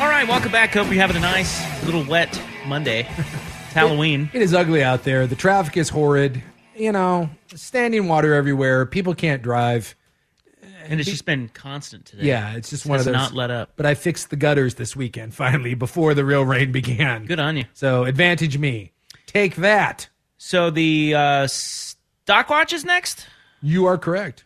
All right, welcome back. Hope you're having a nice little wet Monday. It's Halloween. It is ugly out there. The traffic is horrid. You know, standing water everywhere. People can't drive. And it's just been constant today. Yeah, it's just It one of those. not let up. But I fixed the gutters this weekend finally before the real rain began. Good on you. So advantage me. Take that. So the uh, stock watch is next? You are correct.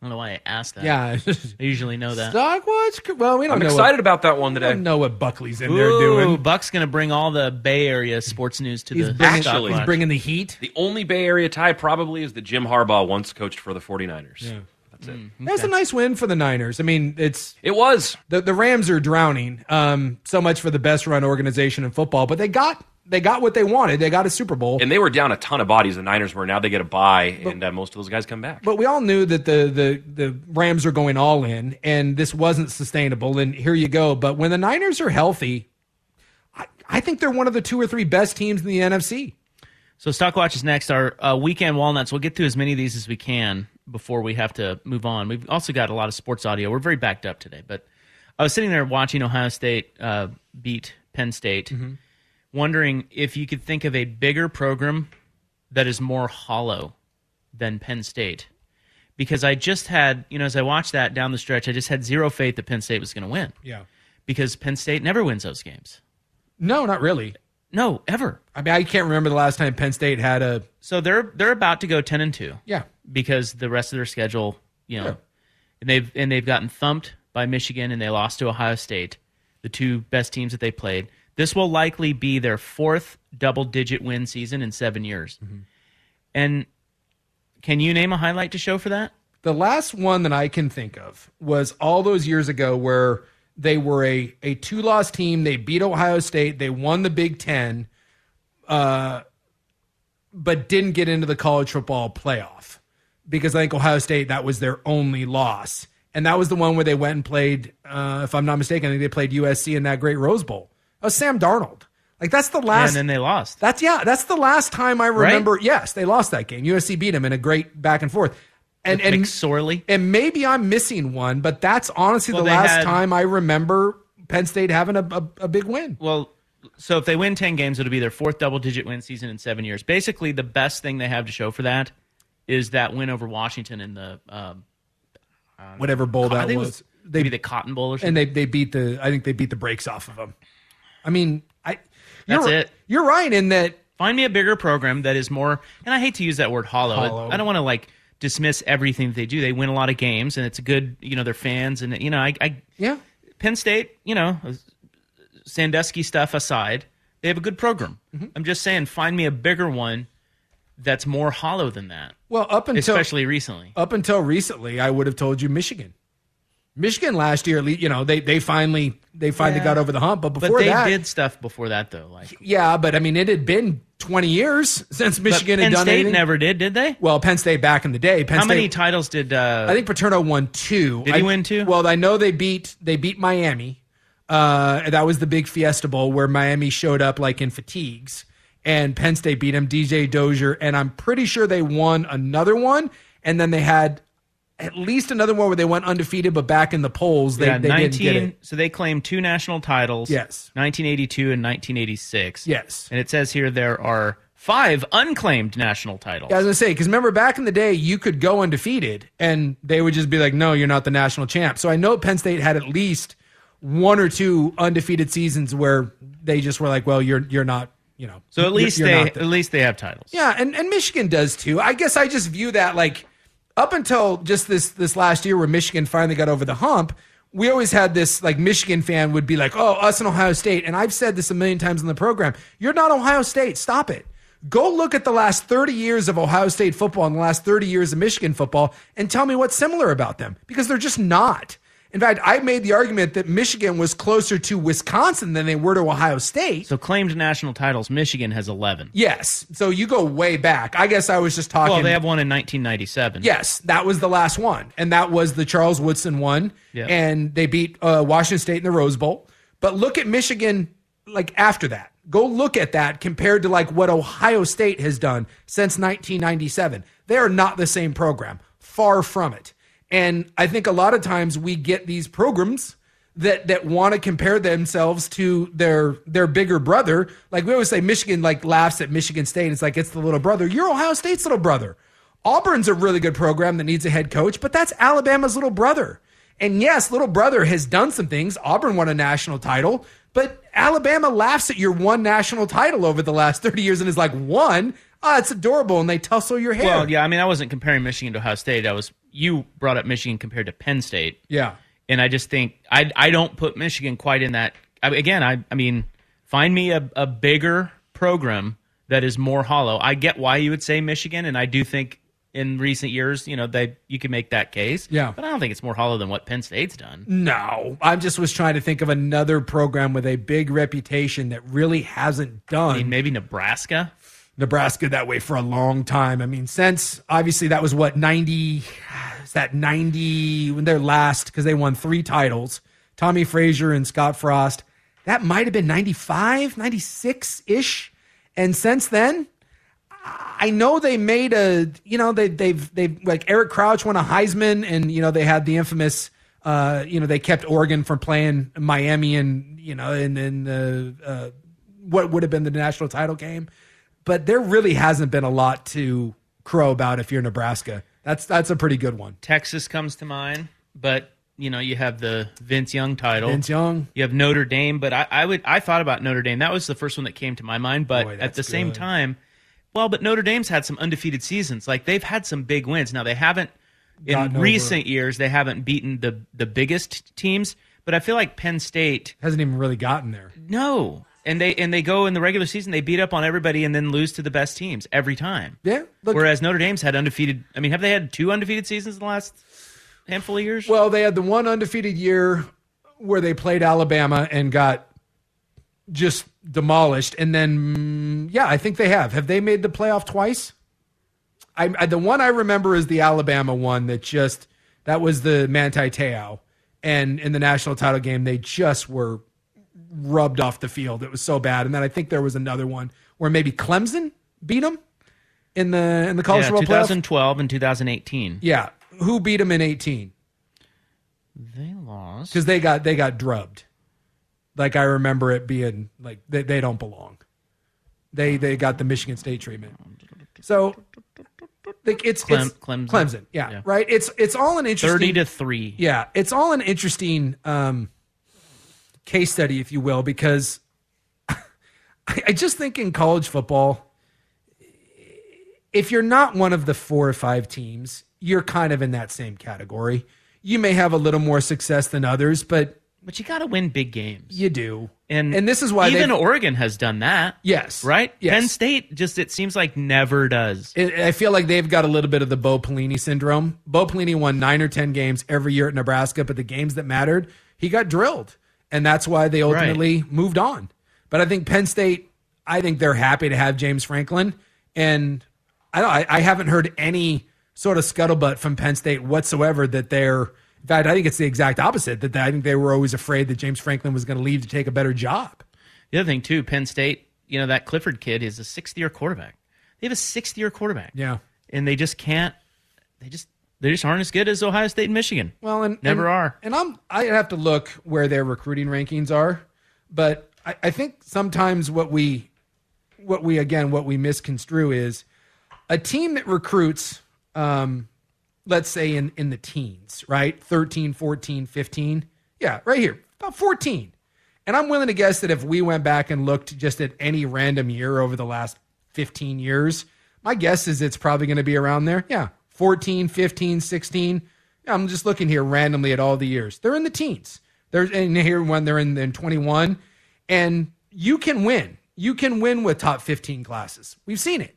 I don't know why I asked that. Yeah. I usually know that. Stock watch. Well, we don't I'm know. excited what, about that one we today. don't know what Buckley's in there Ooh, doing. Buck's going to bring all the Bay Area sports news to He's the bringing, stock Actually- he's bringing the heat. The only Bay Area tie probably is that Jim Harbaugh once coached for the 49ers. That's it. That's a nice win for the Niners. I mean, it's It was. the the Rams are drowning. Um, so much for the best run organization in football, but they got they got what they wanted. They got a Super Bowl. And they were down a ton of bodies, the Niners were. Now they get a bye, and uh, most of those guys come back. But we all knew that the, the the Rams are going all in, and this wasn't sustainable. And here you go. But when the Niners are healthy, I, I think they're one of the two or three best teams in the NFC. So stock watch is next. Our uh, weekend walnuts. We'll get through as many of these as we can before we have to move on. We've also got a lot of sports audio. We're very backed up today, but I was sitting there watching Ohio State uh, beat Penn State, wondering if you could think of a bigger program that is more hollow than Penn State. Because I just had, you know, as I watched that down the stretch, I just had zero faith that Penn State was going to win. Yeah. Because Penn State never wins those games. No, not really. No, ever. I mean, I can't remember the last time Penn State had a So they're they're about to go ten and two. yeah. because the rest of their schedule, you know, Yeah. and they've and they've gotten thumped by Michigan and they lost to Ohio State, the two best teams that they played. This will likely be their fourth double-digit win season in seven years. And can you name a highlight to show for that? The last one that I can think of was all those years ago where they were a, a two loss team. They beat Ohio State. They won the Big Ten, uh, but didn't get into the college football playoff because I think Ohio State, that was their only loss. And that was the one where they went and played, uh, if I'm not mistaken, I think they played USC in that great Rose Bowl. Was Sam Darnold. Like, that's the last. and then they lost. That's yeah. That's the last time I remember. Yes, they lost that game. USC beat them in a great back and forth. And and McSorley. and maybe I'm missing one, but that's honestly Well, the last had- time I remember Penn State having a, a, a big win. Well, so if they win 10 games, it'll be their fourth double digit win season in seven years. Basically, the best thing they have to show for that is that win over Washington in the. Um, Whatever bowl that it was, they maybe the Cotton Bowl or something. and they they beat the. I think they beat the brakes off of them. I mean, I. You're, That's it. You're right in that. Find me a bigger program that is more, and I hate to use that word hollow. Hollow. I don't want to like dismiss everything that they do. They win a lot of games, and it's a good, you know, their fans, and you know, I, I Yeah. Penn State, you know, Sandusky stuff aside, they have a good program. Mm-hmm. I'm just saying, find me a bigger one that's more hollow than that, Well, up until especially recently. up until recently, I would have told you Michigan. Michigan last year, you know, they they finally they finally Yeah. got over the hump. But But before they that, did stuff before that, though. Like yeah. But I mean, it had been 20 years since Michigan But had Penn done State anything. never did, did they? Well, Penn State back in the day. Penn How State, many titles did? Uh, I think Paterno won two. Did he I- win two? Well, I know they beat they beat Miami. Uh, that was the big Fiesta Bowl where Miami showed up like in fatigues, and Penn State beat him. DJ Dozier, and I'm pretty sure they won another one. And then they had at least another one where they went undefeated, but back in the polls they, yeah, they didn't get 19 it. so they claimed two national titles. Yes. 1982 and 1986. Yes. And it says here there are five unclaimed national titles. Yeah, I was gonna say because remember back in the day you could go undefeated and they would just be like, "No, you're not the national champ." So I know Penn State had at least one or two undefeated seasons where they just were like, "Well, you're you're not." You know, so at least they the- at least they have titles. Yeah, and, and Michigan does too. I guess I just view that like up until just this this last year where Michigan finally got over the hump, we always had this like Michigan fan would be like, "Oh, us and Ohio State." And I've said this a million times in the program. You're not Ohio State. Stop it. Go look at the last 30 years of Ohio State football and the last 30 years of Michigan football and tell me what's similar about them because they're just not. In fact, I made the argument that Michigan was closer to Wisconsin than they were to Ohio State. So claimed national titles, Michigan has 11. Yes. So you go way back. I guess I was just talking. Well, they have one in 1997. Yes, that was the last one, and that was the Charles Woodson one. Yeah. And they beat uh, Washington State in the Rose Bowl. But look at Michigan, like after that. Go look at that compared to like what Ohio State has done since 1997. They are not the same program. Far from it. And I think a lot of times we get these programs that that want to compare themselves to their their bigger brother. Like we always say, Michigan like laughs at Michigan State. It's like it's the little brother. You're Ohio State's little brother. Auburn's a really good program that needs a head coach, but that's Alabama's little brother. And yes, little brother has done some things. Auburn won a national title, but Alabama laughs at your one national title over the last 30 years and is like, one, oh, it's adorable. And they tussle your hair. Well, yeah, I mean, I wasn't comparing Michigan to Ohio State. I was you brought up Michigan compared to Penn State. Yeah. and I just think I I don't put Michigan quite in that. I, again, I I mean, find me a, a bigger program that is more hollow. I get why you would say Michigan, and I do think in recent years, you know, they you can make that case. Yeah. but I don't think it's more hollow than what Penn State's done. No, I just was trying to think of another program with a big reputation that really hasn't done. I mean, maybe Nebraska. Nebraska that way for a long time. I mean, since obviously that was what 90 is that 90 when they're last because they won three titles. Tommie Frazier and Scott Frost. That might have been 95, 96 ish. And since then, I know they made a, you know, they they've they've like Eric Crouch won a Heisman, and you know they had the infamous, uh, you know, they kept Oregon from playing Miami, and you know, and then the uh, what would have been the national title game, but there really hasn't been a lot to crow about if you're Nebraska. That's that's a pretty good one. Texas comes to mind, but you know you have the Vince Young title. Vince Young. You have Notre Dame, but I, I would I thought about Notre Dame. That was the first one that came to my mind. But Boy, at the same time, well, but Notre Dame's had some undefeated seasons. Like they've had some big wins. Now they haven't in Gotten over. recent years. They haven't beaten the the biggest teams. But I feel like Penn State Hasn't even really gotten there. no. And they and they go in the regular season, they beat up on everybody and then lose to the best teams every time. Yeah. Look, Whereas Notre Dame's had undefeated. I mean, have they had two undefeated seasons in the last handful of years? Well, they had the one undefeated year where they played Alabama and got just demolished, and then mm, yeah, I think they have. Have they made the playoff twice? I, I the one I remember is the Alabama one that just that was the Manti Te'o, and in the national title game they just were rubbed off the field. It was so bad, and then I think there was another one where maybe Clemson beat them in the in the college yeah, football playoff. 2012 and 2018. Yeah, who beat them in eighteen? They lost. because they got they got drubbed. Like I remember it being like they, they don't belong. They they got the Michigan State treatment. So like it's, Clem- it's Clemson. Clemson, yeah, Yeah. right. It's it's all an interesting 30 to 3. yeah, it's all an interesting um, case study, if you will, because I, I just think in college football, if you're not one of the four or five teams, you're kind of in that same category. You may have a little more success than others, but But you got to win big games. you do. And and this is why even Oregon has done that. Yes. Right? Yes. Penn State just it seems like never does. It, I feel like they've got a little bit of the Bo Pelini syndrome. Bo Pelini won nine or ten games every year at Nebraska, but the games that mattered, he got drilled, and that's why they ultimately moved on. But I think Penn State, I think they're happy to have James Franklin, and I don't, I, I haven't heard any sort of scuttlebutt from Penn State whatsoever that they're. In fact, I think it's the exact opposite. That I think they were always afraid that James Franklin was going to leave to take a better job. The other thing too, Penn State, you know that Clifford kid is a 6th year quarterback. They have a 6th year quarterback. Yeah. And they just can't they just they just aren't as good as Ohio State and Michigan. Well, and never and, are. And I'm I have to look where their recruiting rankings are, but I, I think sometimes what we what we again what we misconstrue is a team that recruits um, let's say in in the teens right? 13 14 15 yeah right here about 14 and i'm willing to guess that if we went back and looked just at any random year over the last 15 years my guess is it's probably going to be around there. Yeah 14 15 16 i'm just looking here randomly at all the years they're in the teens they're in here when they're in, in 21 and you can win you can win with top 15 classes we've seen it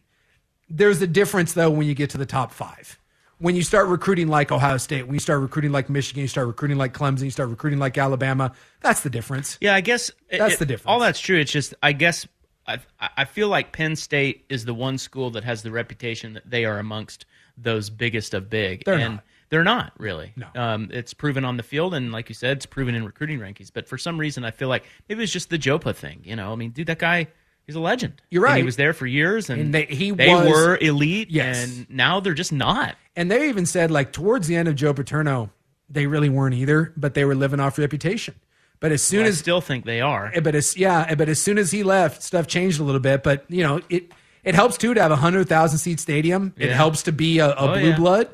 there's a difference though when you get to the top five. When you start recruiting like Ohio State, when you start recruiting like Michigan, you start recruiting like Clemson, you start recruiting like Alabama. That's the difference. Yeah, I guess That's it- the difference. All that's true. It's just I guess I I feel like Penn State is the one school that has the reputation that they are amongst those biggest of big. They're and not. They're not really. No. Um, it's proven on the field, and like you said, it's proven in recruiting rankings. But for some reason, I feel like maybe it's just the JoePa thing. You know, I mean, dude, that guy. He's a legend. You're And he was there for years, and, And they- he they was- were elite. Yes. and now they're just not. And they even said like towards the end of Joe Paterno, they really weren't either, but they were living off reputation. But as soon Well, I as still think they are. but as yeah, but as soon as he left, stuff changed a little bit. But you know, it it helps too to have a hundred thousand seat stadium. It helps to be a, a Oh, blue yeah. blood.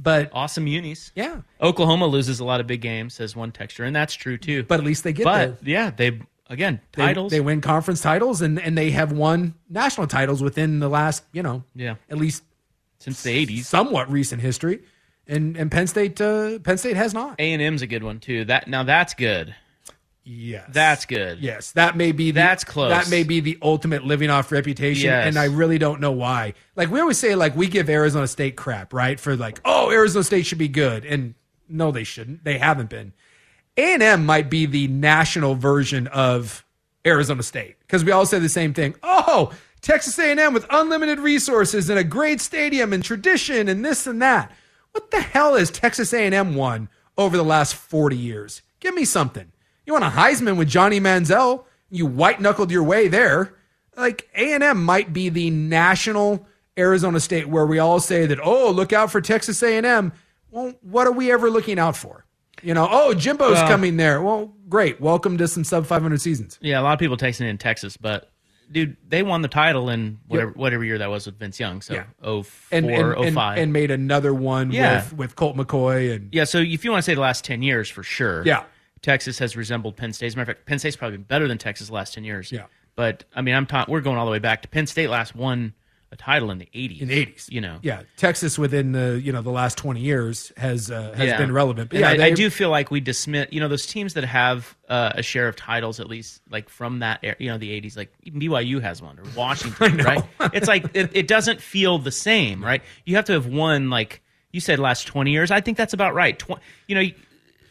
But Awesome unis. yeah, Oklahoma loses a lot of big games, says one texture, and that's true too. but at least they get but there. yeah, they again They, titles. they win conference titles and, and they have won national titles within the last, you know, Yeah. at least since the eighties. somewhat recent history. And and Penn State uh, Penn State has not. A and M's a good one too. That now that's good. Yes. That's good. Yes, that may be the, That's close. That may be the ultimate living off reputation, Yes. and I really don't know why. Like we always say, like we give Arizona State crap, right? For like, oh, Arizona State should be good, and no, they shouldn't. They haven't been. A and M might be the national version of Arizona State because we all say the same thing. Oh, Texas A and M with unlimited resources and a great stadium and tradition and this and that. What the hell has Texas A and M won over the last forty years? Give me something. You want a Heisman with Johnny Manziel? You white knuckled your way there. Like A and M might be the national Arizona State where we all say that. Oh, look out for Texas A and M. Well, what are we ever looking out for? You know, oh, Jimbo's Well- coming there. Well, great. Welcome to some sub 500 seasons. Yeah, a lot of people texting in Texas, but dude, they won the title in whatever whatever year that was with Vince Young. So Yeah. oh And, four, and, oh and, five. and made another one Yeah. with, with Colt McCoy. And yeah, so if you want to say the last ten years for sure. Yeah. Texas has resembled Penn State. As a matter of fact, Penn State's probably been better than Texas the last ten years. Yeah. But I mean I'm ta- we're going all the way back to Penn State last won a title in the eighties. in the 80s. You know. Yeah. Texas within the, you know, the last 20 years has uh, has Yeah. been relevant. But And yeah, I, they- I do feel like we dismiss, you know, those teams that have uh, a share of titles, at least like from that, era, you know, the '80s. Like even BYU has one, or Washington, right? It's like it, it doesn't feel the same, right? You have to have won, like you said, last 20 years. I think that's about right. Tw- you know.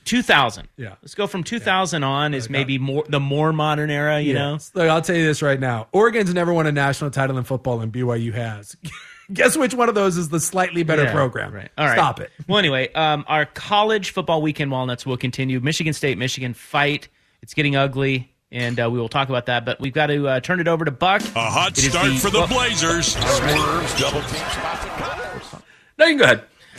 2000. Yeah. Let's go from 2000 on is maybe more the more modern era, you know. Yes. Look, I'll tell you this right now. Oregon's never won a national title in football, and BYU has. Guess which one of those is the slightly better Yeah, program? Right. All right. Stop it. Well, anyway, um, our college football weekend walnuts will continue. Michigan State, Michigan fight. It's getting ugly, and uh, we will talk about that. But we've got to uh, turn it over to Buck. A hot It is start for the well- Blazers. Swerves, double teams. No, you can go ahead.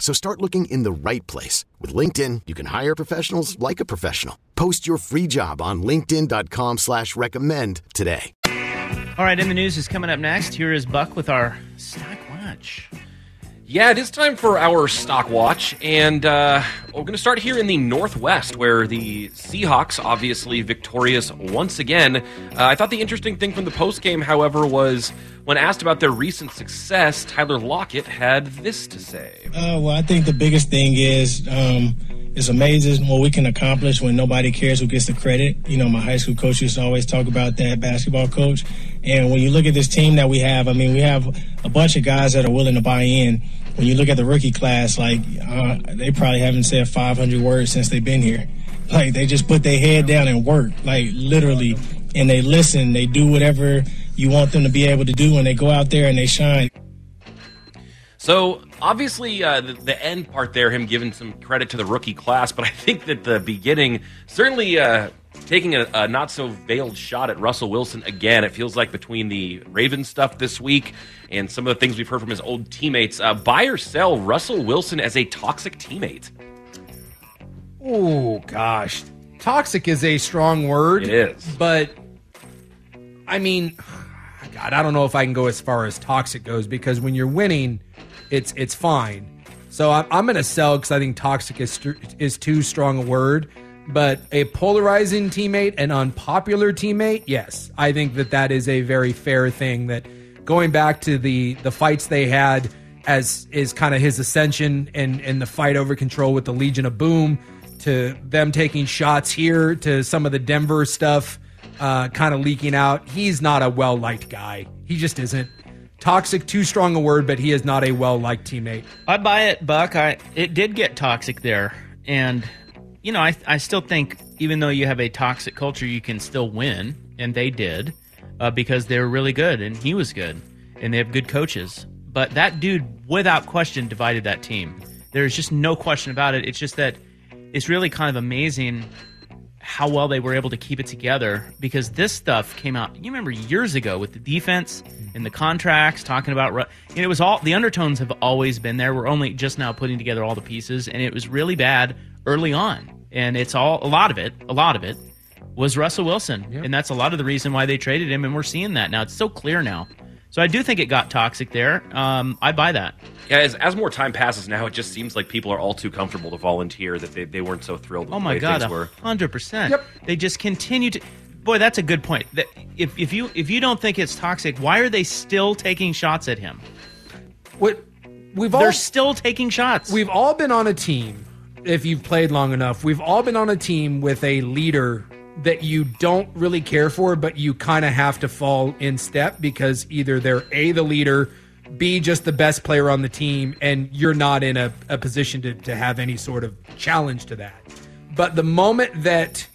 So start looking in the right place. With LinkedIn, you can hire professionals like a professional. Post your free job on linkedin.com slash recommend today. All right, in the news is coming up next. Here is Buck with our stock watch. Yeah, it is time for our stock watch, and uh, we're going to start here in the Northwest, where the Seahawks obviously victorious once again. Uh, I thought the interesting thing from the post game, however, was when asked about their recent success, Tyler Lockett had this to say. Uh, well, I think the biggest thing is um, it's amazing what we can accomplish when nobody cares who gets the credit. You know, my high school coach used to always talk about that basketball coach. And when you look at this team that we have, I mean, we have a bunch of guys that are willing to buy in when you look at the rookie class, like uh, they probably haven't said 500 words since they've been here. Like they just put their head down and work, like literally, and they listen. They do whatever you want them to be able to do, and they go out there and they shine. So obviously, uh, the, the, end part there, him giving some credit to the rookie class, but I think that the beginning certainly. Uh, taking a, a, not so veiled shot at Russell Wilson again. It feels like between the Ravens stuff this week and some of the things we've heard from his old teammates, uh, buy or sell Russell Wilson as a toxic teammate. Oh gosh, toxic is a strong word. It is, but I mean, God, I don't know if I can go as far as toxic goes because when you're winning, it's it's fine. So I'm, I'm going to sell because I think toxic is is too strong a word. But a polarizing teammate, an unpopular teammate, yes, I think that that is a very fair thing. That going back to the the fights they had as is kind of his ascension and and the fight over control with the Legion of Boom, to them taking shots here, to some of the Denver stuff, uh, kind of leaking out. He's not a well liked guy. He just isn't. Toxic, too strong a word, but he is not a well liked teammate. I buy it, Buck. I it did get toxic there, and you know, I, I still think even though you have a toxic culture, you can still win, and they did uh, because they were really good, and he was good, and they have good coaches. But that dude, without question, divided that team. There's just no question about it. It's just that it's really kind of amazing how well they were able to keep it together because this stuff came out. You remember years ago with the defense and the contracts, talking about, and it was all the undertones have always been there. We're only just now putting together all the pieces, and it was really bad early on. And it's all a lot of it, a lot of it was Russell Wilson. And that's a lot of the reason why they traded him. And we're seeing that now. It's so clear now. So I do think it got toxic there. Um, I buy that. Yeah, as, as more time passes now, it just seems like people are all too comfortable to volunteer that they, they weren't so thrilled with oh my the way God, things were. 100%. Yep. They just continue to. Boy, that's a good point. That if, if you if you don't think it's toxic, why are they still taking shots at him? What we've all they're still taking shots. We've all been on a team if you've played long enough, we've all been on a team with a leader that you don't really care for, but you kind of have to fall in step because either they're A, the leader, B, just the best player on the team, and you're not in a, a position to, to have any sort of challenge to that. But the moment that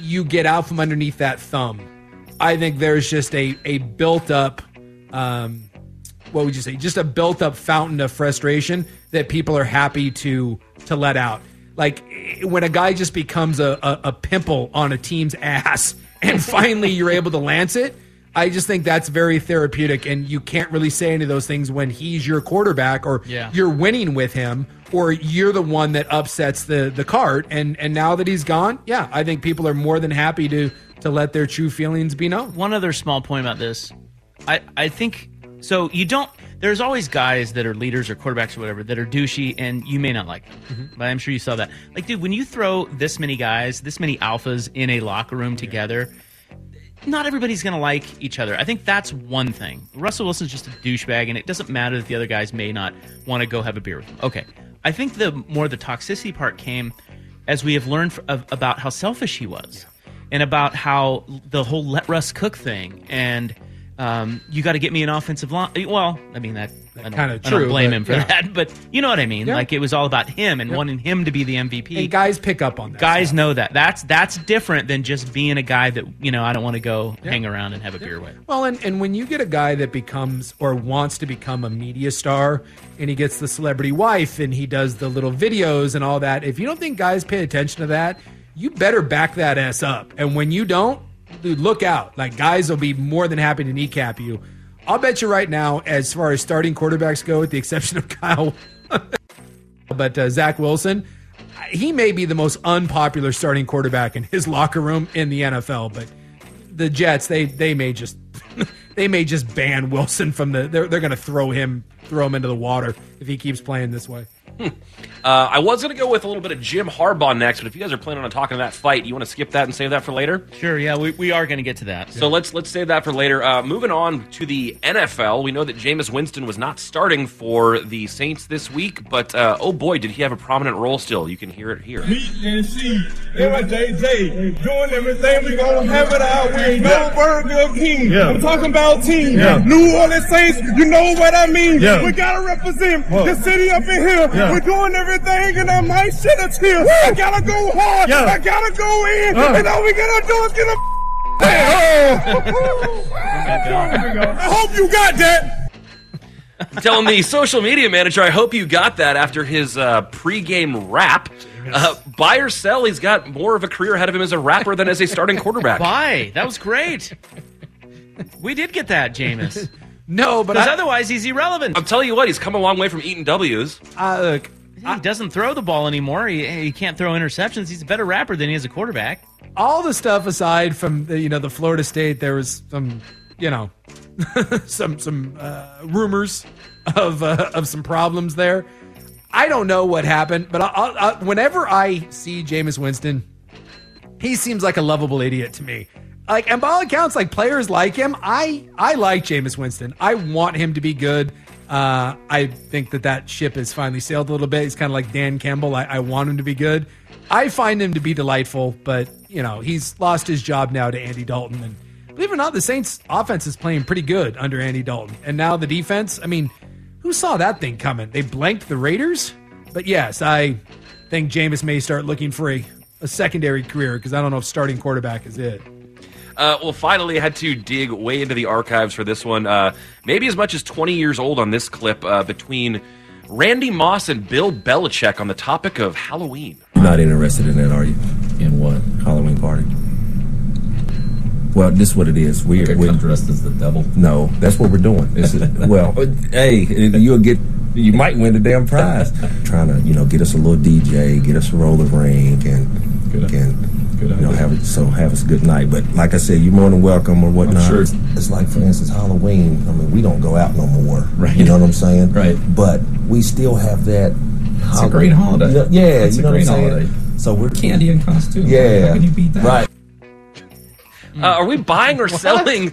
you get out from underneath that thumb, I think there's just a, a built up, um, what would you say, just a built up fountain of frustration that people are happy to to let out. Like when a guy just becomes a, a, a pimple on a team's ass and finally you're able to lance it, I just think that's very therapeutic. And you can't really say any of those things when he's your quarterback or yeah. you're winning with him or you're the one that upsets the, the cart. And, and now that he's gone, yeah, I think people are more than happy to, to let their true feelings be known. One other small point about this. I, I think so. You don't there's always guys that are leaders or quarterbacks or whatever that are douchey and you may not like them. Mm-hmm. But I'm sure you saw that. Like, dude, when you throw this many guys, this many alphas in a locker room together, not everybody's going to like each other. I think that's one thing. Russell Wilson's just a douchebag, and it doesn't matter that the other guys may not want to go have a beer with him. Okay. I think the more the toxicity part came as we have learned of, about how selfish he was and about how the whole let Russ cook thing and – um, you got to get me an offensive line. Well, I mean that kind of true. I don't blame but, him for yeah. that, but you know what I mean. Yeah. Like it was all about him and wanting him to be the MVP. And guys pick up on that. Guys stuff. know that. That's that's different than just being a guy that you know I don't want to go hang around and have a beer with. Well, and and when you get a guy that becomes or wants to become a media star, and he gets the celebrity wife, and he does the little videos and all that. If you don't think guys pay attention to that, you better back that ass up. And when you don't, dude, look out. Like guys will be more than happy to kneecap you I'll bet you right now, as far as starting quarterbacks go, with the exception of Kyle. but uh, Zach Wilson, he may be the most unpopular starting quarterback in his locker room in the NFL. But the Jets, they they may just they may just ban Wilson from the. They're they're going to throw him throw him into the water if he keeps playing this way. Uh, I was going to go with a little bit of Jim Harbaugh next, but if you guys are planning on talking to that fight, you want to skip that and save that for later? Sure, yeah, we, we are going to get to that. So let's let's save that for later. Uh, moving on to the NFL, we know that Jameis Winston was not starting for the Saints this week, but uh, oh boy, did he have a prominent role still. You can hear it here. Meat and see, they were JJ doing everything We're gonna have it our way. No Burger King. Yeah. I'm talking about team. Yeah. New Orleans Saints, you know what I mean. Yeah. We gotta represent What? the city up in here. Yeah. We're doing everything and I might shit it here. I gotta go hard. Yeah. I gotta go in. Uh. And all we gotta do is get a I hope you got that. I'm telling the social media manager, I hope you got that after his uh, pregame rap. Uh, buy or sell, he's got more of a career ahead of him as a rapper than as a starting quarterback. Buy. That was great. we did get that, Jameis. No, but Because I, otherwise he's irrelevant. I'm telling you what, he's come a long way from eating W's. uh, look, He doesn't throw the ball anymore. He, he can't throw interceptions. He's a better rapper than he is a quarterback. all the stuff aside from the, you know the Florida State, there was some you know some some uh, rumors of uh, of some problems there. I don't know what happened, but I, I, I, whenever I see Jameis Winston, he seems like a lovable idiot to me. Like, and by all accounts, like players like him. I I like Jameis Winston. I want him to be good. Uh, I think that that ship has finally sailed a little bit. He's kind of like Dan Campbell. I, I want him to be good. I find him to be delightful, but you know he's lost his job now to Andy Dalton. And believe it or not, the Saints' offense is playing pretty good under Andy Dalton. And now the defense. I mean, who saw that thing coming? They blanked the Raiders. But yes, I think Jameis may start looking for a, a secondary career because I don't know if starting quarterback is it. Uh, well, finally, I had to dig way into the archives for this one. Uh, maybe as much as 20 years old on this clip uh, between Randy Moss and Bill Belichick on the topic of Halloween. Not interested in that, are you? In what? Halloween party. Well, this is what it is. We're, we're dressed as the devil. No, that's what we're doing. This is well, hey, you'll get. You might win the damn prize. Trying to, you know, get us a little DJ, get us a roller rink, and and good you know, have it. So have us a good night. But like I said, you're more than welcome or whatnot. sure. It's, it's like, for instance, Halloween. I mean, we don't go out no more. Right. You know what I'm saying? Right. But we still have that. It's a great holiday. You know- yeah, It's you a great what I'm holiday. So we're Candy and costume. Yeah. How can you beat that? Right. Uh, are we buying or selling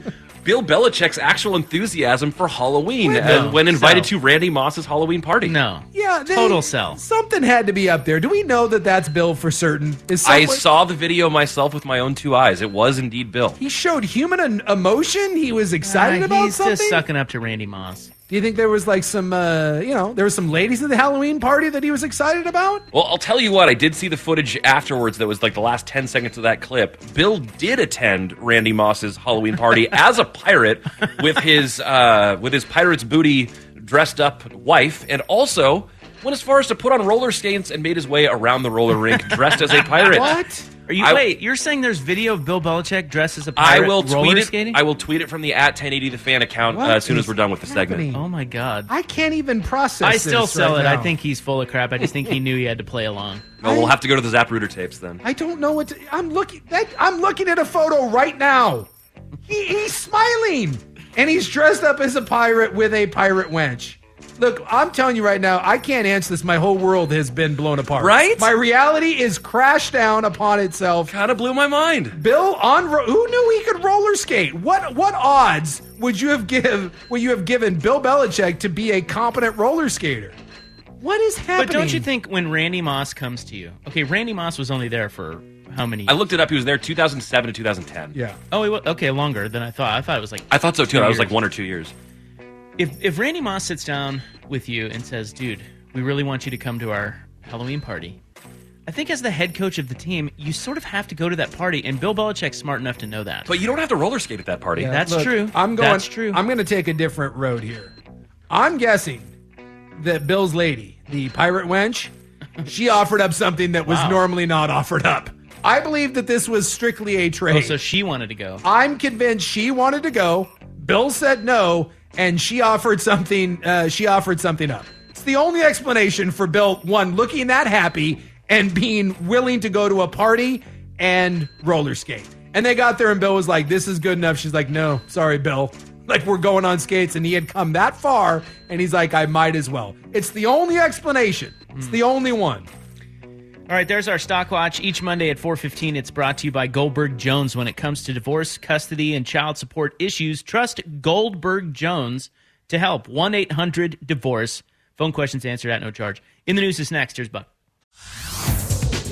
Bill Belichick's actual enthusiasm for Halloween uh, No. when invited Sell. to Randy Moss's Halloween party? No. Yeah, they- Total sell. Something had to be up there. Do we know that that's Bill for certain? Is I saw the video myself with my own two eyes. It was indeed Bill. He showed human emotion. He was excited Uh, about he's something. just sucking up to Randy Moss. Do you think there was like some, uh, you know, there was some ladies at the Halloween party that he was excited about? Well, I'll tell you what, I did see the footage afterwards that was like the last 10 seconds of that clip. Bill did attend Randy Moss's Halloween party as a pirate with his uh, with his pirate's booty dressed up wife and also went as far as to put on roller skates and made his way around the roller rink dressed as a pirate. What? Are you I- wait? You're saying there's video of Bill Belichick dressed as a pirate I will roller tweet it. skating? I will tweet it from the at 1080 the fan account uh, as soon as we're done with the segment. oh my god! I can't even process. I still this sell right it. now. I think he's full of crap. I just think he knew he had to play along. Well, we'll have to go to the Zapruder tapes then. I don't know what to, I'm looking. That, I'm looking at a photo right now. He, he's smiling, and he's dressed up as a pirate with a pirate wench. Look, I'm telling you right now, I can't answer this. My whole world has been blown apart. Right? My reality is crashed down upon itself. Kind of blew my mind. Bill on ro- who knew he could roller skate? What what odds would you have give would you have given Bill Belichick to be a competent roller skater? What is happening? But don't you think when Randy Moss comes to you? Okay, Randy Moss was only there for how many? I looked it up. He was there 2007 to 2010. Yeah. Oh, he wa- okay, longer than I thought. I thought it was like I thought so too. Two That was like one or two years. If if Randy Moss sits down with you and says, "Dude, we really want you to come to our Halloween party," I think as the head coach of the team, you sort of have to go to that party, and Bill Belichick's smart enough to know that. But you don't have to roller skate at that party. Yeah, That's look, true. I'm going. That's true. I'm going to take a different road here. I'm guessing that Bill's lady, the pirate wench, she offered up something that was Wow. normally not offered up. I believe that this was strictly a oh, trade. oh, so she wanted to go. I'm convinced she wanted to go. Bill said no, and she offered something. Uh, she offered something up. It's the only explanation for Bill one looking that happy and being willing to go to a party and roller skate. And they got there and Bill was like, "This is good enough." She's like, "No, sorry, Bill." Like we're going on skates, and he had come that far, and he's like, "I might as well." It's the only explanation. It's the only one. All right, there's our stock watch. Each Monday at 4:15, it's brought to you by Goldberg Jones. When it comes to divorce, custody, and child support issues, trust Goldberg Jones to help. 1-800-DIVORCE. Phone questions answered at no charge. In the news is next. Here's Buck.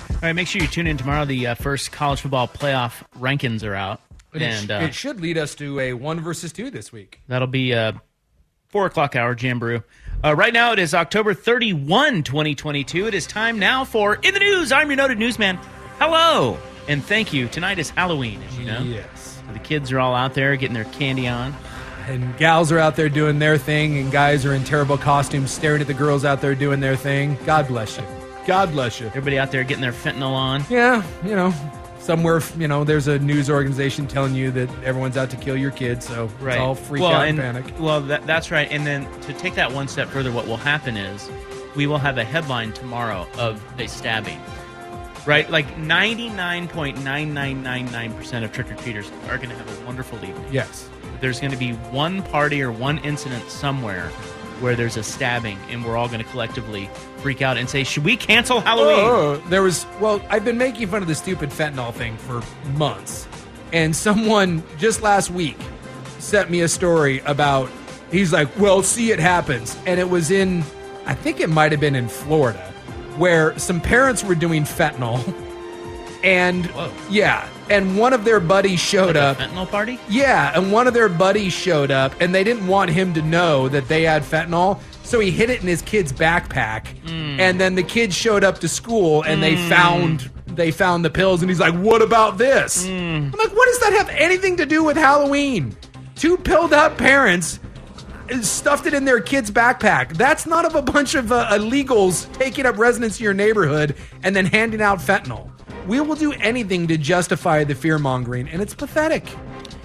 All right, make sure you tune in tomorrow. The uh, first college football playoff rankings are out, And it, sh- uh, it should lead us to a one versus two this week. that'll be uh, four o'clock hour jam brew. Uh, right now, it is October 31, 2022. It is time now for In the News. I'm your noted newsman. Hello, and thank you. Tonight is Halloween, as you know. Yes. So the kids are all out there getting their candy on. And gals are out there doing their thing, and guys are in terrible costumes staring at the girls out there doing their thing. God bless you. God bless you. Everybody out there getting their fentanyl on. Yeah, you know, somewhere, you know, there's a news organization telling you that everyone's out to kill your kids, so Right. it's all freak well, out and, and panic. Well, that, that's right. And then to take that one step further, what will happen is we will have a headline tomorrow of a stabbing. Right? Like 99.9999% of trick or treaters are going to have a wonderful evening. Yes. There's going to be one party or one incident somewhere where there's a stabbing, and we're all going to collectively freak out and say, Should we cancel Halloween? Oh, there was, well, I've been making fun of the stupid fentanyl thing for months. And someone just last week sent me a story about, he's like, well, see, it happens. And it was in, I think it might have been in Florida, where some parents were doing fentanyl. And yeah, and one of their buddies showed up. Fentanyl party? Yeah, and one of their buddies showed up, and they didn't want him to know that they had fentanyl, so he hid it in his kid's backpack. And then the kids showed up to school, and they Mm. found they found the pills, and he's like, "What about this?" I'm like, "What does that have anything to do with Halloween?" Two pilled out parents stuffed it in their kid's backpack. That's not of a bunch of uh, illegals taking up residence in your neighborhood and then handing out fentanyl. We will do anything to justify the fear mongering, and it's pathetic.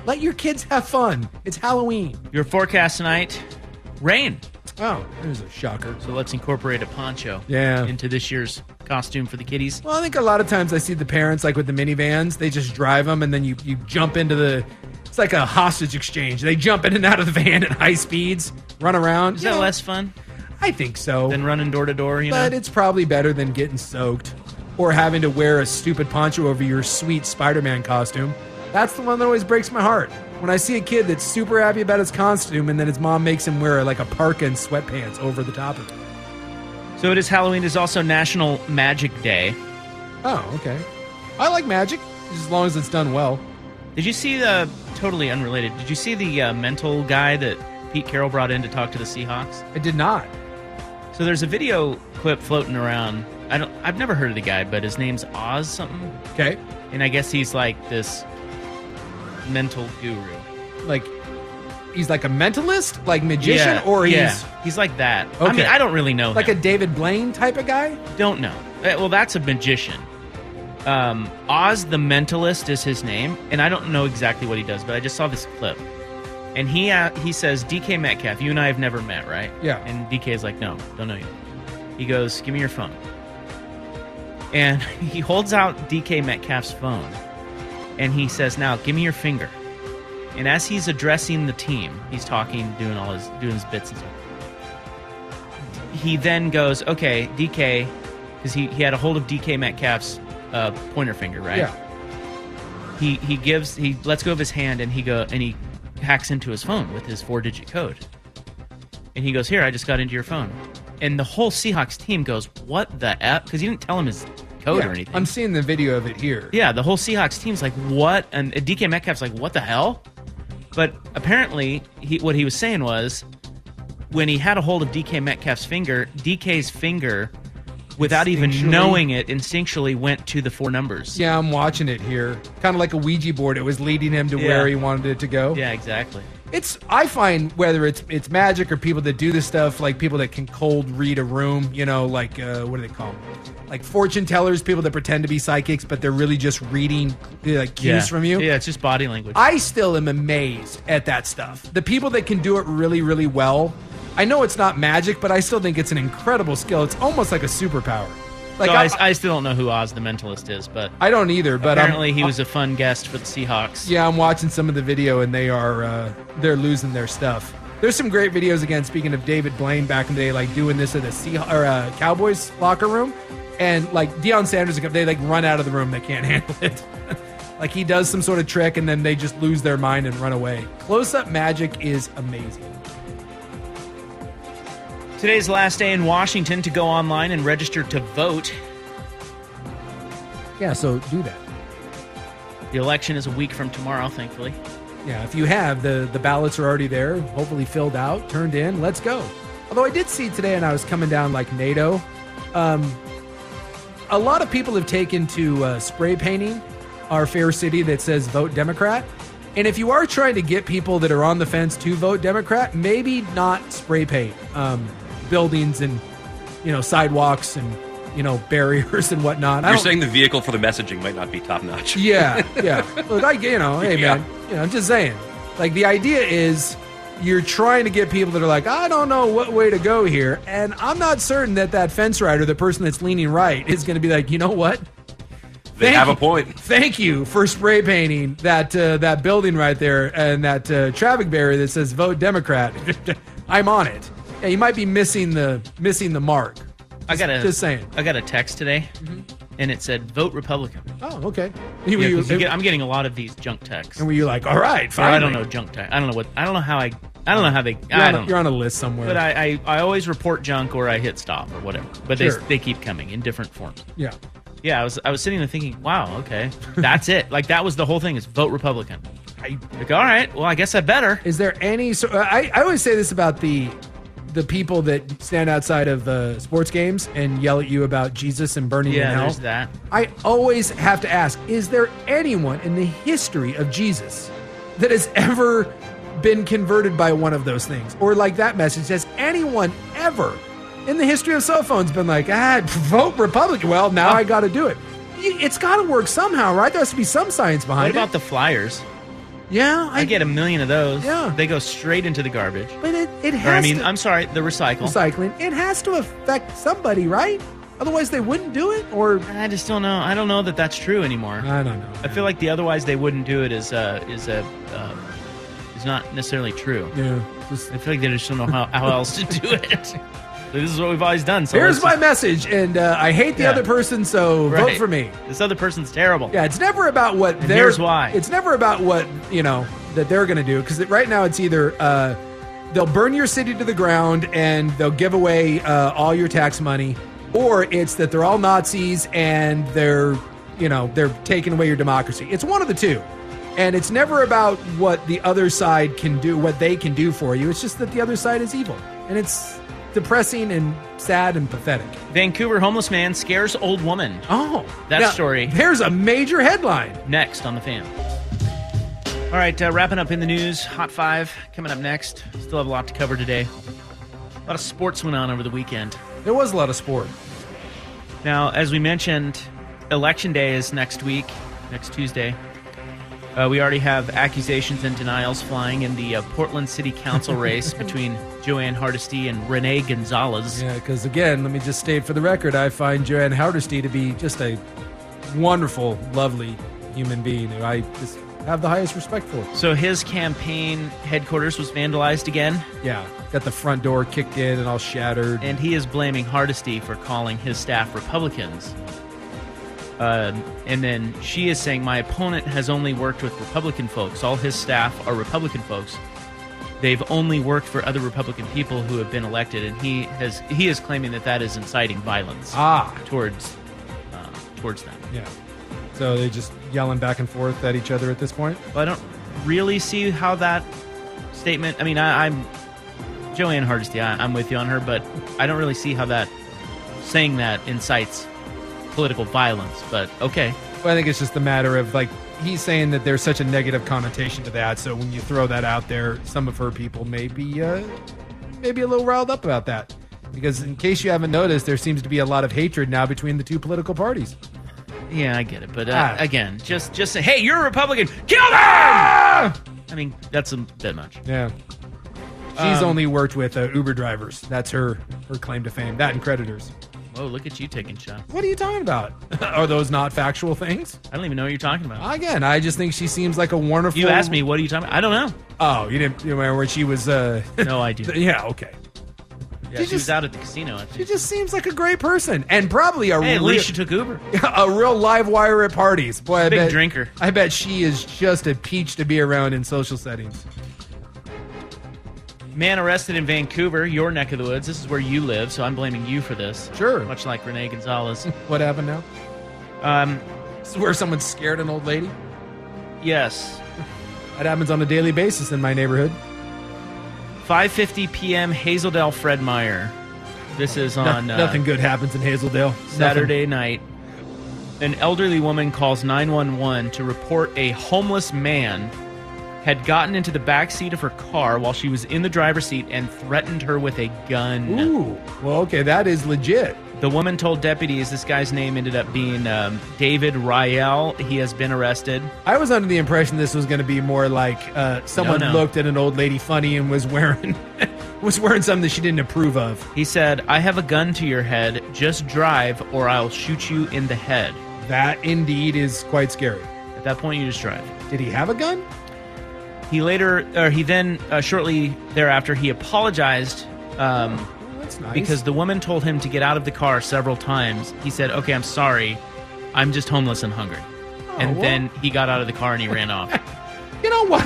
Let your kids have fun. It's Halloween. Your forecast tonight rain. Oh, there's a shocker. So let's incorporate a poncho Yeah. into this year's costume for the kiddies. Well, I think a lot of times I see the parents like with the minivans, they just drive them and then you, you jump into the. It's like a hostage exchange. They jump in and out of the van at high speeds, run around. Is You that know, less fun I think so. than running door to door? You but know, But it's probably better than getting soaked or having to wear a stupid poncho over your sweet Spider-Man costume. That's the one that always breaks my heart. When I see a kid that's super happy about his costume and then his mom makes him wear like a parka and sweatpants over the top of it. so it is Halloween. It is also National Magic Day. Oh, okay. I like magic as long as it's done well. Did you see the totally unrelated? Did you see the uh, mental guy that Pete Carroll brought in to talk to the Seahawks? I did not. So there's a video clip floating around. I don't. I've never heard of the guy, but his name's Oz something. Okay. And I guess he's like this mental guru. Like he's like a mentalist, like magician, Yeah, or he's yeah. he's like that. Okay. I mean, I don't really know. like him. a David Blaine type of guy. Don't know. Uh, Well, that's a magician. Um, Oz the Mentalist is his name, and I don't know exactly what he does, but I just saw this clip, and he uh, he says, "DK Metcalf, you and I have never met, right?" Yeah. And DK is like, "No, don't know you." He goes, "Give me your phone," and he holds out DK Metcalf's phone, and he says, "Now, give me your finger." And as he's addressing the team, he's talking, doing all his doing his bits and stuff. he then goes, okay, DK, because he, he had a hold of DK Metcalf's uh, pointer finger, right? Yeah. He he gives he lets go of his hand and he go and he hacks into his phone with his four digit code. And he goes, here, I just got into your phone. And the whole Seahawks team goes, what the f? Because he didn't tell him his code Yeah, or anything. I'm seeing the video of it here. Yeah, the whole Seahawks team's like, what? And DK Metcalf's like, what the hell? But apparently, he, what he was saying was, when he had a hold of DK Metcalf's finger, DK's finger, without even knowing it, instinctually went to the four numbers. Yeah, I'm watching it here. Kind of like a Ouija board. It was leading him to Yeah. where he wanted it to go. Yeah, exactly. It's I find whether it's it's magic or people that do this stuff, like people that can cold read a room, you know, like uh, what do they call them? Like fortune tellers, people that pretend to be psychics, but they're really just reading uh, like cues yeah. from you. Yeah, it's just body language. I still am amazed at that stuff. The people that can do it really, really well. I know it's not magic, but I still think it's an incredible skill. It's almost like a superpower. Like so I, I, I still don't know who Oz the Mentalist is, but I don't either. But I'm- apparently he was a fun guest for the Seahawks. Yeah, I'm watching some of the video, and they are uh, they're losing their stuff. There's some great videos again. Speaking of David Blaine back in the day, like doing this at the Sea or uh, Cowboys locker room, and like Deion Sanders, they like run out of the room. They can't handle it. like he does some sort of trick, and then they just lose their mind and run away. Close up magic is amazing. Today's the last day in Washington to go online and register to vote. Yeah, so do that. The election is a week from tomorrow, thankfully. Yeah, if you have the the ballots are already there, hopefully filled out, turned in. Let's go. Although I did see today, and I was coming down like Naito, um, a lot of people have taken to uh, spray painting our fair city that says "Vote Democrat." And if you are trying to get people that are on the fence to vote Democrat, maybe not spray paint um, buildings and you know sidewalks and you know barriers and whatnot. I You're saying the vehicle for the messaging might not be top notch. yeah, yeah. Look, I you know, hey Yeah. man, you know, I'm just saying. Like the idea is you're trying to get people that are like, I don't know what way to go here, and I'm not certain that that fence rider, the person that's leaning right, is going to be like, you know what? They Thank have you- a point. Thank you for spray painting that uh, that building right there and that uh, traffic barrier that says "Vote Democrat." I'm on it. Yeah, you might be missing the missing the mark. I got a just saying. Mm-hmm. I got a text today, and it said "Vote Republican." Oh, okay. Yeah, You- get- I'm getting a lot of these junk texts. And were you like, all right, Yeah, I don't know junk text. I don't know what. I don't know how I. I don't know how they. You're, I on, a, you're on a list somewhere. But I, I, I always report junk or I hit stop or whatever. But Sure. they, they keep coming in different forms. yeah. Yeah, I was I was sitting there thinking, wow, okay, that's it. Like that was the whole thing is vote Republican. I, like, all right, well, I guess I better. Is there any? So I, I always say this about the the people that stand outside of uh, sports games and yell at you about Jesus and burning in hell. there's that. I always have to ask: Is there anyone in the history of Jesus that has ever been converted by one of those things, or like that message? Has anyone ever in the history of cell phones been like, ah, vote Republican? Well, now I got to do it. It's got to work somehow, right? There has to be some science behind it. What about it. the flyers? Yeah, I, get a million of those. Yeah. they go straight into the garbage. But it, it has Or I mean, to- I'm sorry, the recycle. recycling. It has to affect somebody, right? Otherwise, they wouldn't do it. Or I just don't know. I don't know that that's true anymore. I don't know. I feel like the otherwise they wouldn't do it is uh, is a um, is not necessarily true. Yeah, I feel like they just don't know how, how else to do it. this is what we've always done. So here's my just- message, and uh, I hate the Yeah. other person, so vote for me. This other person's terrible. Yeah, it's never about what And they're. here's why. It's never about what you know that they're going to do because right now it's either uh, they'll burn your city to the ground and they'll give away uh, all your tax money, or it's that they're all Nazis and they're you know they're taking away your democracy. It's one of the two. And it's never about what the other side can do, what they can do for you. It's just that the other side is evil. And it's depressing and sad and pathetic. Vancouver homeless man scares old woman. Oh, that now, story. There's a major headline. Next on the fan. All right, uh, wrapping up in the news. Hot five coming up next. Still have a lot to cover today. A lot of sports went on over the weekend. There was a lot of sport. Now, as we mentioned, election day is next week, next Tuesday. Uh, we already have accusations and denials flying in the uh, Portland City Council race between Jo Ann Hardesty and Rene Gonzalez. Yeah, because again, let me just state for the record, I find Jo Ann Hardesty to be just a wonderful, lovely human being who I just have the highest respect for. So his campaign headquarters was vandalized again. Yeah, got the front door kicked in and all shattered. And he is blaming Hardesty for calling his staff Republicans. Um, and then she is saying, My opponent has only worked with Republican folks. All his staff are Republican folks. They've only worked for other Republican people who have been elected, and he has he is claiming that that is inciting violence Ah. towards uh, towards them. Yeah. So they just yelling back and forth at each other at this point. But I don't really see how that statement. I mean, I, I'm Jo Ann Hardesty. I, I'm with you on her, but I don't really see how that saying that incites political violence. But okay, Well, I think it's just a matter of like he's saying that there's such a negative connotation to that. So when you throw that out there, some of her people may be uh, maybe a little riled up about that. Because in case you haven't noticed, there seems to be a lot of hatred now between the two political parties. yeah, I get it. But uh, Ah. again, just just say, hey, you're a Republican, kill them. I mean, that's a bit much. Yeah. She's Um, only worked with uh, Uber drivers. That's her her claim to fame. That and creditors. Whoa, look at you taking shots. What are you talking about? are those not factual things? I don't even know what you're talking about. Again, I just think she seems like a wonderful. You asked me, what are you talking about? I don't know. Oh, you didn't you remember when she was? uh No, I do. Yeah, okay. Yeah, She she was just- out at the casino. I think. She just seems like a great person, and probably a Hey, at real, least she took Uber. a real live wire at parties. Boy, I Big bet, drinker. I bet she is just a peach to be around in social settings. Man arrested in Vancouver, your neck of the woods. This is where you live, so I'm blaming you for this. Sure. Much like Rene Gonzalez. What happened now? Um, This is where someone scared an old lady. yes. That happens on a daily basis in my neighborhood. 5:50 p.m. Hazel Dell Fred Meyer. This is No- on uh, nothing good happens in Hazel Dell. Saturday night. An elderly woman calls 911 to report a homeless man had gotten into the back seat of her car while she was in the driver's seat and threatened her with a gun. Ooh, well, okay, that is legit. The woman told deputies this guy's name ended up being um, David Rael. He has been arrested. I was under the impression this was going to be more like uh, someone no. looked at an old lady funny and was wearing was wearing something that she didn't approve of. He said, I have a gun to your head. Just drive or I'll shoot you in the head. That indeed is quite scary. At that point, you just drive. Did he have a gun? He later, or he then, uh, shortly thereafter, he apologized um, That's nice. because the woman told him to get out of the car several times. He said, Okay, I'm sorry. I'm just homeless and hungry. and well. then he got out of the car and he ran off. You know what?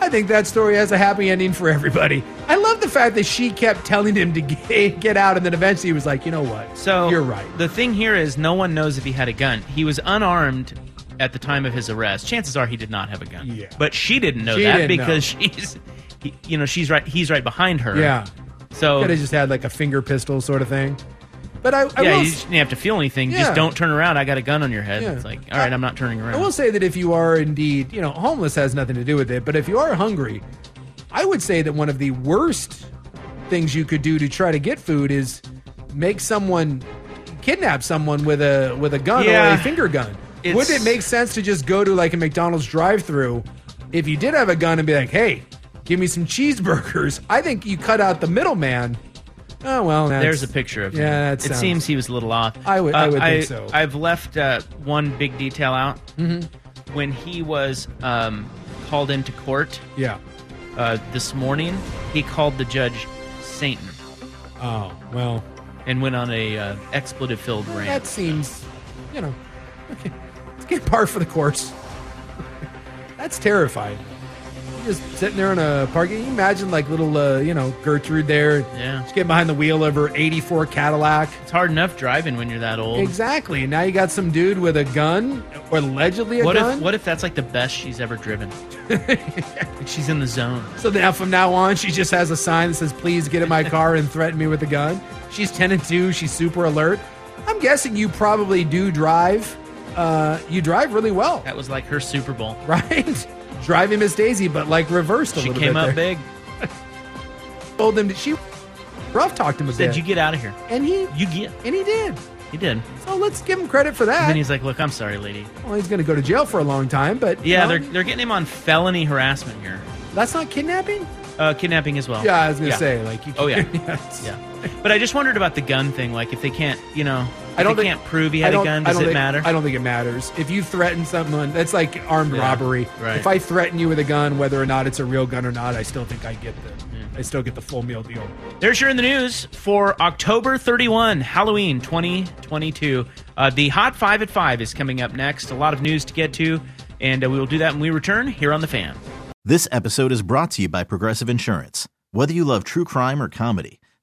I think that story has a happy ending for everybody. I love the fact that she kept telling him to get, get out, and then eventually he was like, you know what? So You're right. The thing here is, no one knows if he had a gun. He was unarmed at the time of his arrest. Chances are he did not have a gun. Yeah. But she didn't know She that didn't because she's, he, you know, she's right. He's right behind her. Yeah. So Could have just had like a finger pistol sort of thing. But I, I yeah, will you s- didn't have to feel anything. Yeah. Just don't turn around. I got a gun on your head. Yeah. It's like, all right, I'm not turning around. I will say that if you are indeed, you know, homeless has nothing to do with it, but if you are hungry, I would say that one of the worst things you could do to try to get food is make someone kidnap someone with a with a gun or Yeah. a finger gun. It's- Wouldn't it make sense to just go to like a McDonald's drive-through if you did have a gun and be like, "Hey, give me some cheeseburgers." I think you cut out the middleman. Oh well, There's a picture of him. Yeah, that it sounds- seems he was a little off. I would- I would think so. I've left uh, one big detail out. Mhm. When he was um, called into court Yeah. uh, this morning, he called the judge Satan Oh well, and went on a uh, expletive-filled rant. that seems, you know, okay. Getting par for the course. That's terrifying. You're just sitting there in a parking. You imagine like little, uh, you know, Gertrude there? Yeah. Just getting behind the wheel of her '84 Cadillac. It's hard enough driving when you're that old. Exactly. Now you got some dude with a gun, or allegedly a What gun. if what if that's like the best she's ever driven? like she's in the zone. So now from now on, she just has a sign that says, "Please get in my car and threaten me with a gun." She's ten and two. She's super alert. I'm guessing you probably do drive. Uh, you drive really well, That was like her Super Bowl. right? Driving Miss Daisy, but like reversed a She little came bit up there. big. Told them that she rough talked him a Said bit, you get out of here. and he You get. and he did. He did. So let's give him credit for And that. then he's like, "Look, I'm sorry, lady." well, he's going to go to jail for a long time, but Yeah, know, they're they're getting him on felony harassment here. that's not kidnapping. Uh, kidnapping as well. Yeah, I was gonna say, like, you oh yeah, yeah. But I just wondered about the gun thing. Like, if they can't, you know, if I don't they think, can't prove he had a gun. I Does don't it think- matter? I don't think it matters. If you threaten someone, that's like armed Yeah, robbery. right. If I threaten you with a gun, whether or not it's a real gun or not, I still think I get the, I still get the full meal deal. There's your in the news for October 31, Halloween 2022. Uh, the Hot 5 at 5 is coming up next. A lot of news to get to, and uh, we will do that when we return here on The Fan. This episode is brought to you by Progressive Insurance. Whether you love true crime or comedy,